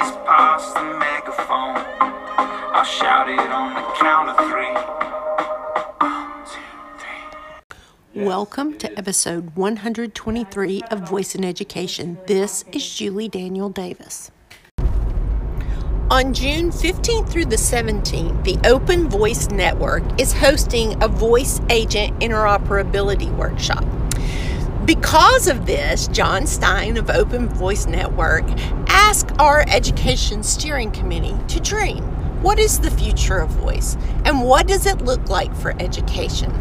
pass the megaphone? I'll shout it on the count of three. Welcome to episode 123 of Voice in Education. This is Julie Daniel Davis. On June 15th through the 17th, the Open Voice Network is hosting a voice agent interoperability workshop. Because of this, Jon Stine of Open Voice Network asked our Education Steering Committee to dream. What is the future of voice and what does it look like for education?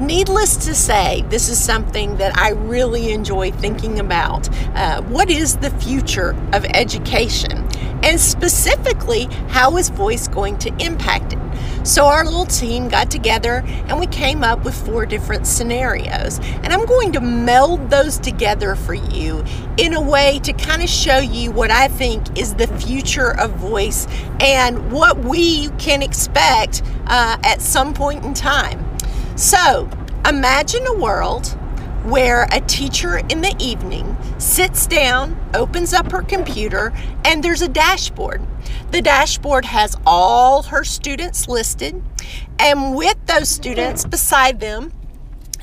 Needless to say, this is something that I really enjoy thinking about. Uh, what is the future of education? And specifically, how is voice going to impact it? So, our little team got together and we came up with four different scenarios. And I'm going to meld those together for you in a way to kind of show you what I think is the future of voice and what we can expect uh, at some point in time. So, imagine a world where a teacher in the evening sits down, opens up her computer, and there's a dashboard. The dashboard has all her students listed, and with those students beside them,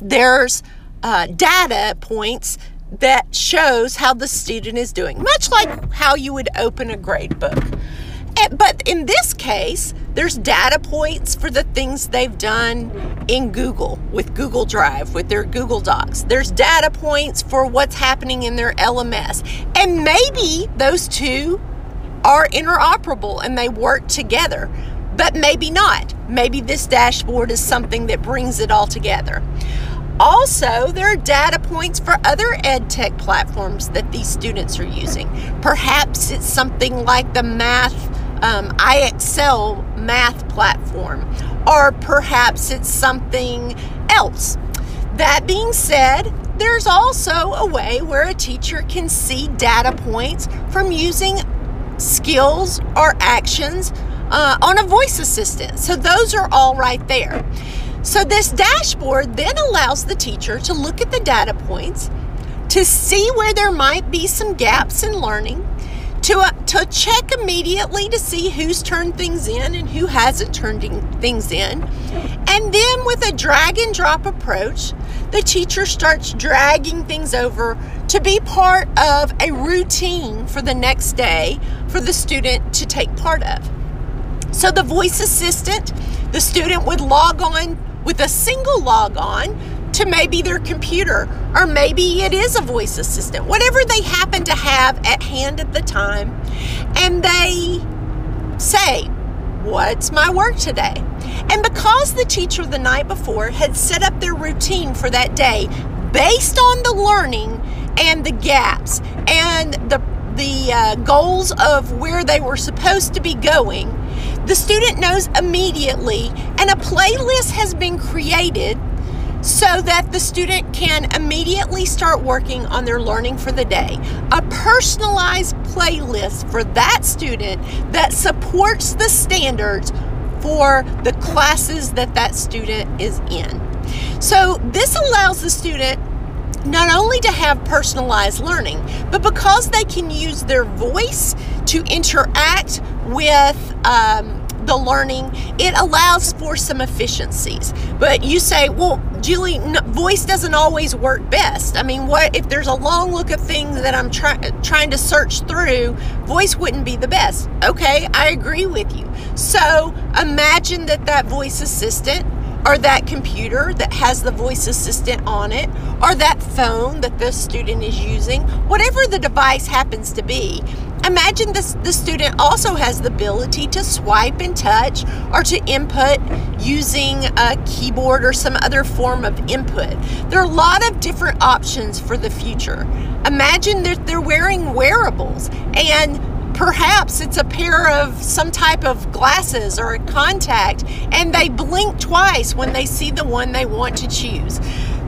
there's uh, data points that shows how the student is doing, much like how you would open a grade book. But in this case, there's data points for the things they've done in Google with Google Drive, with their Google Docs. There's data points for what's happening in their LMS. And maybe those two are interoperable and they work together, but maybe not. Maybe this dashboard is something that brings it all together. Also, there are data points for other ed tech platforms that these students are using. Perhaps it's something like the math um, IXL math platform, or perhaps it's something else. That being said, there's also a way where a teacher can see data points from using skills or actions uh, on a voice assistant. So those are all right there. So this dashboard then allows the teacher to look at the data points to see where there might be some gaps in learning to, uh, to check immediately to see who's turned things in and who hasn't turned things in. And then with a drag and drop approach, the teacher starts dragging things over to be part of a routine for the next day for the student to take part of. So the voice assistant, the student would log on with a single log on to maybe their computer, or maybe it is a voice assistant, whatever they happen to have at hand at the time, and they say, What's my work today? And because the teacher the night before had set up their routine for that day based on the learning and the gaps and the the uh, goals of where they were supposed to be going, the student knows immediately, and a playlist has been created so that the student can immediately start working on their learning for the day. A personalized playlist for that student that supports the standards for the classes that that student is in. So, this allows the student not only to have personalized learning, but because they can use their voice to interact with um, the learning, it allows for some efficiencies. But you say, well, Julie, voice doesn't always work best. I mean, what if there's a long look of things that I'm try- trying to search through? Voice wouldn't be the best. Okay, I agree with you. So imagine that that voice assistant or that computer that has the voice assistant on it, or that phone that the student is using, whatever the device happens to be, imagine this, the student also has the ability to swipe and touch. Or to input using a keyboard or some other form of input. There are a lot of different options for the future. Imagine that they're wearing wearables. And perhaps it's a pair of some type of glasses or a contact and they blink twice when they see the one they want to choose.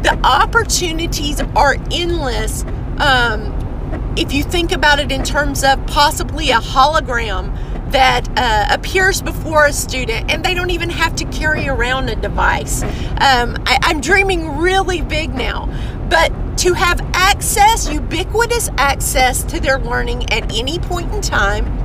The opportunities are endless. Um, if you think about it in terms of possibly a hologram that uh, appears before a student and they don't even have to carry around a device. Um, I, I'm dreaming really big now, but to have access, ubiquitous access to their learning at any point in time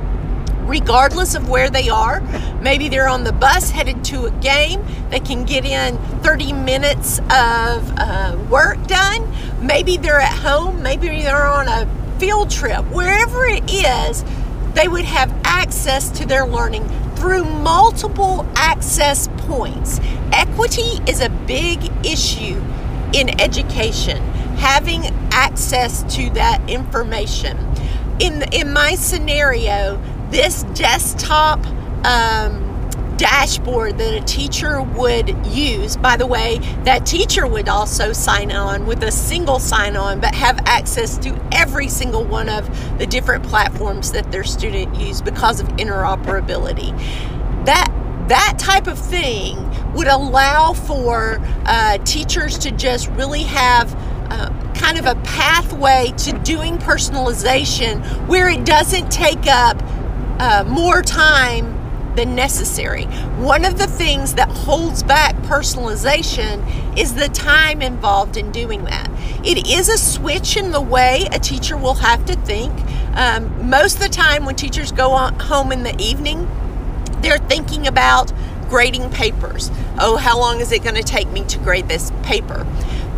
regardless of where they are. Maybe they're on the bus headed to a game. They can get in 30 minutes of uh, work done. Maybe they're at home. Maybe they're on a field trip. Wherever it is, they would have access to their learning through multiple access points. Equity is a big issue in education, having access to that information. In, in my scenario, this desktop um, dashboard that a teacher would use. By the way, that teacher would also sign on with a single sign on, but have access to every single one of the different platforms that their student use because of interoperability. That that type of thing would allow for uh, teachers to just really have kind of a pathway to doing personalization where it doesn't take up uh, more time than necessary. One of the things that holds back personalization is the time involved in doing that. It is a switch in the way a teacher will have to think. Um, most of the time, when teachers go home in the evening, they're thinking about grading papers. Oh, how long is it going to take me to grade this paper?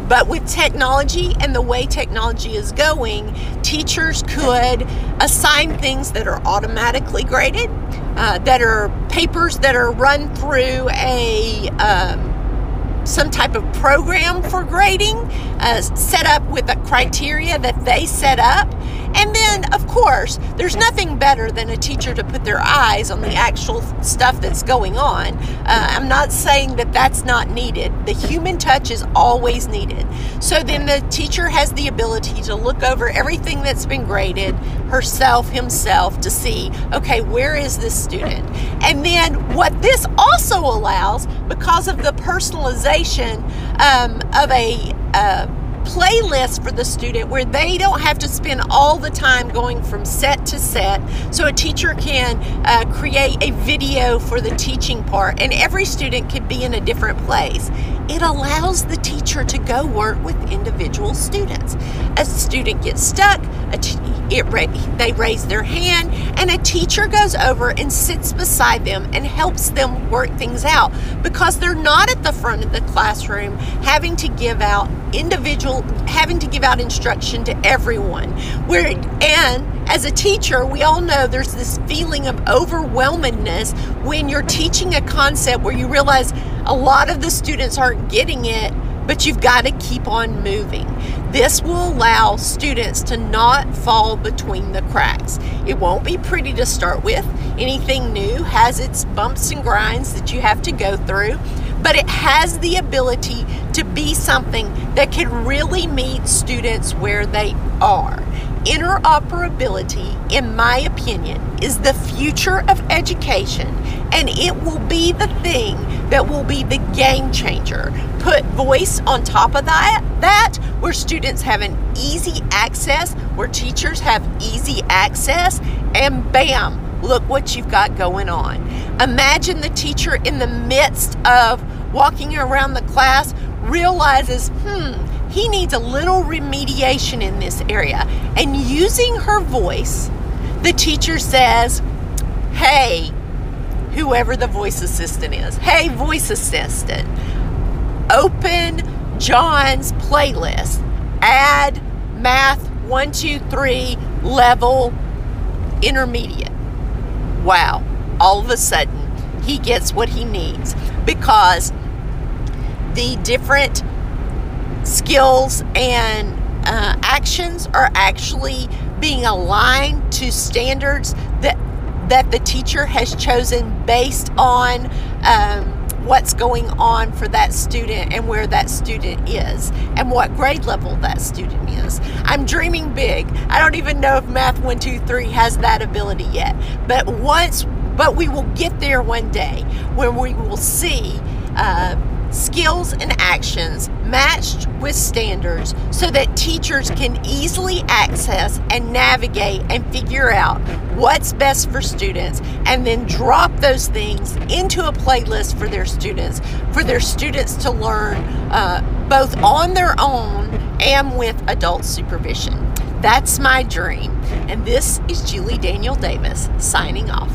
But with technology and the way technology is going, teachers could assign things that are automatically graded, uh, that are papers that are run through a um, some type of program for grading, uh, set up with a criteria that they set up. And then, of course, there's nothing better than a teacher to put their eyes on the actual stuff that's going on. Uh, I'm not saying that that's not needed. The human touch is always needed. So then the teacher has the ability to look over everything that's been graded, herself, himself, to see, okay, where is this student? And then what this also allows, because of the personalization, um, of a uh, playlist for the student where they don't have to spend all the time going from set to set. So a teacher can uh, create a video for the teaching part, and every student could be in a different place. It allows the teacher to go work with individual students. A student gets stuck, it they raise their hand, and a teacher goes over and sits beside them and helps them work things out because they're not at the front of the classroom having to give out individual having to give out instruction to everyone where and as a teacher we all know there's this feeling of overwhelmedness when you're teaching a concept where you realize a lot of the students aren't getting it but you've got to keep on moving. This will allow students to not fall between the cracks. It won't be pretty to start with. Anything new has its bumps and grinds that you have to go through, but it has the ability to be something that can really meet students where they are. Interoperability, in my opinion, is the future of education, and it will be the thing that will be the game changer. Put voice on top of that, that where students have an easy access, where teachers have easy access, and bam, look what you've got going on. Imagine the teacher in the midst of walking around the class realizes, hmm, he needs a little remediation in this area. And using her voice, the teacher says, Hey, whoever the voice assistant is, hey, voice assistant, open John's playlist, add math one, two, three level intermediate. Wow, all of a sudden he gets what he needs because the different skills and uh, actions are actually being aligned to standards that that the teacher has chosen based on um, what's going on for that student and where that student is and what grade level that student is. I'm dreaming big. I don't even know if Math 123 has that ability yet. But once, but we will get there one day when we will see. Uh, skills and actions matched with standards so that teachers can easily access and navigate and figure out what's best for students and then drop those things into a playlist for their students for their students to learn uh, both on their own and with adult supervision That's my dream. And this is Julie Daniel Davis signing off.